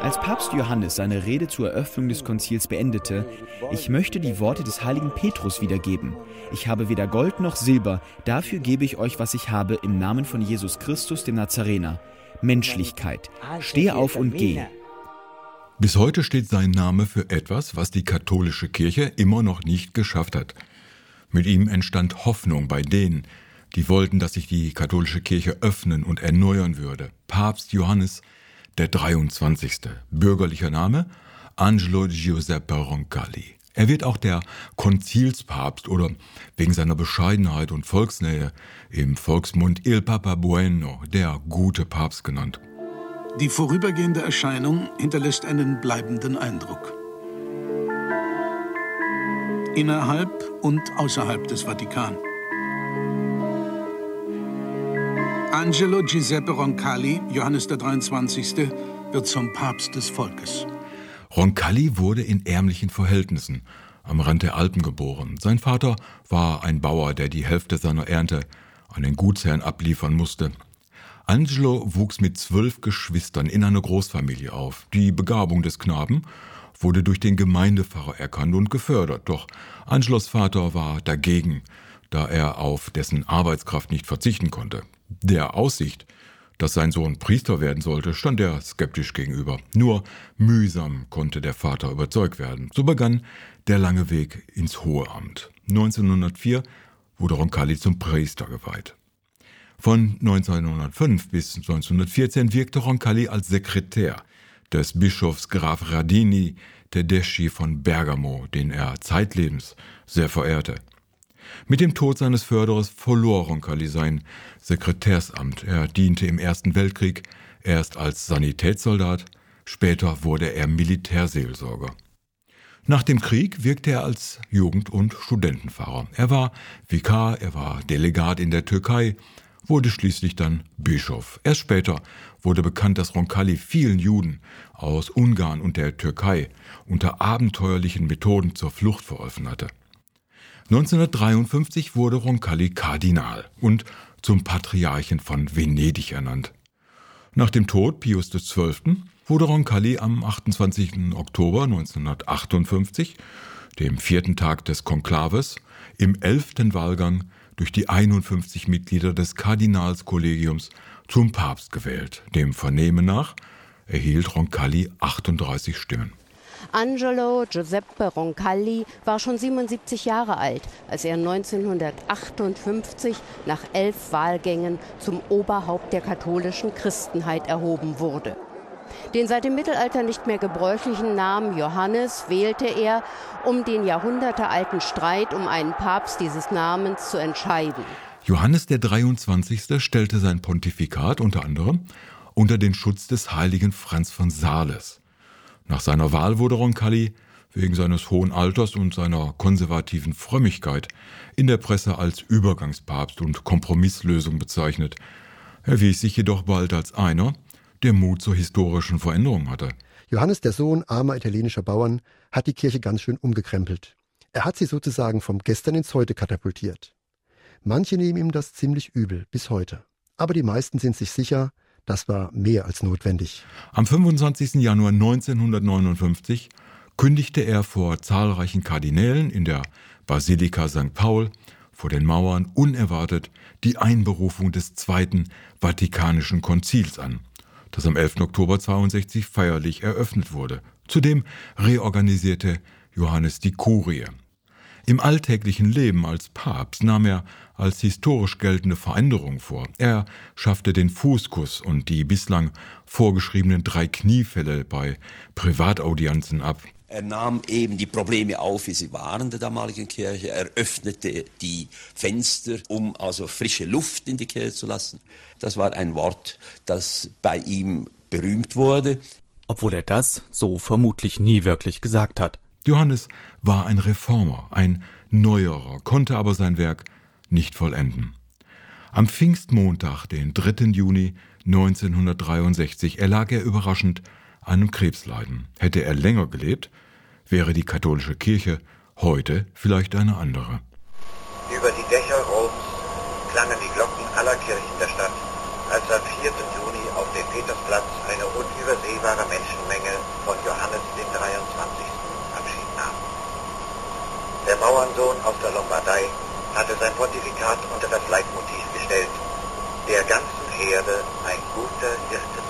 Als Papst Johannes seine Rede zur Eröffnung des Konzils beendete, ich möchte die Worte des heiligen Petrus wiedergeben. Ich habe weder Gold noch Silber, dafür gebe ich euch, was ich habe, im Namen von Jesus Christus, dem Nazarener. Menschlichkeit. Steh auf und geh. Bis heute steht sein Name für etwas, was die katholische Kirche immer noch nicht geschafft hat. Mit ihm entstand Hoffnung bei denen, die wollten, dass sich die katholische Kirche öffnen und erneuern würde. Papst Johannes der 23. Bürgerlicher Name Angelo Giuseppe Roncalli. Er wird auch der Konzilspapst oder wegen seiner Bescheidenheit und Volksnähe im Volksmund Il Papa Bueno, der gute Papst genannt. Die vorübergehende Erscheinung hinterlässt einen bleibenden Eindruck. Innerhalb und außerhalb des Vatikan. Angelo Giuseppe Roncalli, Johannes der 23., wird zum Papst des Volkes. Roncalli wurde in ärmlichen Verhältnissen am Rand der Alpen geboren. Sein Vater war ein Bauer, der die Hälfte seiner Ernte an den Gutsherrn abliefern musste. Angelo wuchs mit zwölf Geschwistern in einer Großfamilie auf. Die Begabung des Knaben wurde durch den Gemeindepfarrer erkannt und gefördert. Doch Angelos Vater war dagegen, da er auf dessen Arbeitskraft nicht verzichten konnte. Der Aussicht, dass sein Sohn Priester werden sollte, stand er skeptisch gegenüber. Nur mühsam konnte der Vater überzeugt werden. So begann der lange Weg ins Hohe Amt. 1904 wurde Roncalli zum Priester geweiht. Von 1905 bis 1914 wirkte Roncalli als Sekretär des Bischofs Graf Radini Tedeschi von Bergamo, den er zeitlebens sehr verehrte. Mit dem Tod seines Förderers verlor Roncalli sein Sekretärsamt. Er diente im Ersten Weltkrieg erst als Sanitätssoldat, später wurde er Militärseelsorger. Nach dem Krieg wirkte er als Jugend- und Studentenfahrer. Er war Vikar, er war Delegat in der Türkei, wurde schließlich dann Bischof. Erst später wurde bekannt, dass Roncalli vielen Juden aus Ungarn und der Türkei unter abenteuerlichen Methoden zur Flucht verholfen hatte. 1953 wurde Roncalli Kardinal und zum Patriarchen von Venedig ernannt. Nach dem Tod Pius XII. wurde Roncalli am 28. Oktober 1958, dem vierten Tag des Konklaves, im elften Wahlgang durch die 51 Mitglieder des Kardinalskollegiums zum Papst gewählt. Dem Vernehmen nach erhielt Roncalli 38 Stimmen. Angelo Giuseppe Roncalli war schon 77 Jahre alt, als er 1958 nach elf Wahlgängen zum Oberhaupt der katholischen Christenheit erhoben wurde. Den seit dem Mittelalter nicht mehr gebräuchlichen Namen Johannes wählte er, um den jahrhundertealten Streit um einen Papst dieses Namens zu entscheiden. Johannes der 23. stellte sein Pontifikat unter anderem unter den Schutz des heiligen Franz von Sales. Nach seiner Wahl wurde Roncalli wegen seines hohen Alters und seiner konservativen Frömmigkeit in der Presse als Übergangspapst und Kompromisslösung bezeichnet. Er erwies sich jedoch bald als einer, der Mut zur historischen Veränderung hatte. Johannes, der Sohn armer italienischer Bauern, hat die Kirche ganz schön umgekrempelt. Er hat sie sozusagen vom Gestern ins Heute katapultiert. Manche nehmen ihm das ziemlich übel, bis heute. Aber die meisten sind sich sicher, das war mehr als notwendig. Am 25. Januar 1959 kündigte er vor zahlreichen Kardinälen in der Basilika St. Paul vor den Mauern unerwartet die Einberufung des Zweiten Vatikanischen Konzils an, das am 11. Oktober 62 feierlich eröffnet wurde. Zudem reorganisierte Johannes die Kurie. Im alltäglichen Leben als Papst nahm er als historisch geltende Veränderung vor. Er schaffte den Fußkuss und die bislang vorgeschriebenen drei Kniefälle bei Privataudienzen ab. Er nahm eben die Probleme auf, wie sie waren der damaligen Kirche. Er öffnete die Fenster, um also frische Luft in die Kirche zu lassen. Das war ein Wort, das bei ihm berühmt wurde. Obwohl er das so vermutlich nie wirklich gesagt hat. Johannes war ein Reformer, ein Neuerer, konnte aber sein Werk nicht vollenden. Am Pfingstmontag, den 3. Juni 1963, erlag er überraschend einem Krebsleiden. Hätte er länger gelebt, wäre die katholische Kirche heute vielleicht eine andere. Über die Dächer Roms klangen die Glocken aller Kirchen der Stadt, als am 4. Juni auf dem Petersplatz eine unübersehbare Menschenmenge von Johannes dem 23. Der Bauernsohn aus der Lombardei hatte sein Pontifikat unter das Leitmotiv gestellt, der ganzen Herde ein guter Hirte